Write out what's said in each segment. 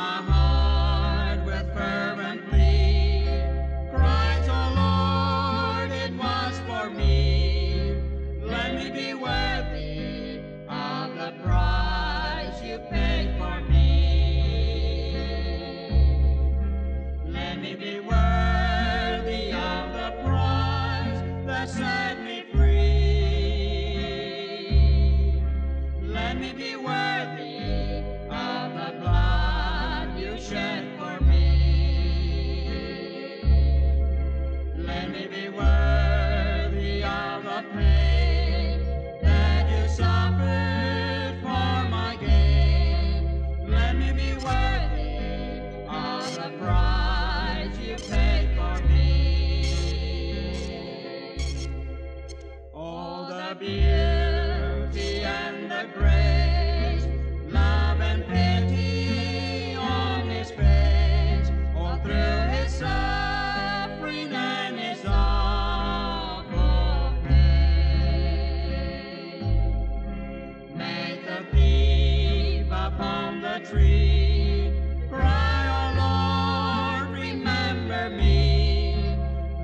my heart with fervent plea cries, O Lord, it was for me. Let me be worthy of the prize you paid for me. Let me be worthy of the price Let me be well. tree. Cry, oh Lord, remember me.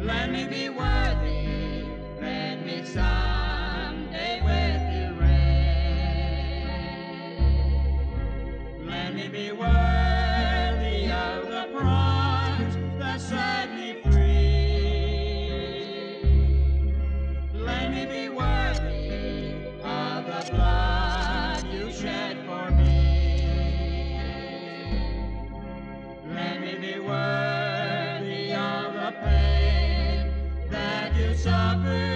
Let me be worthy. Let me someday with you reign. Let me be worthy of the prize that set me free. Let me be worthy of the blood. supper.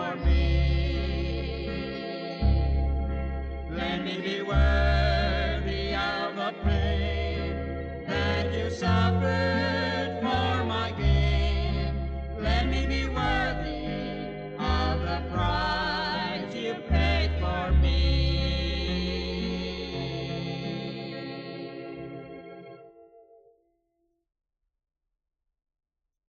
be worthy of the pain that you suffered for my gain. Let me be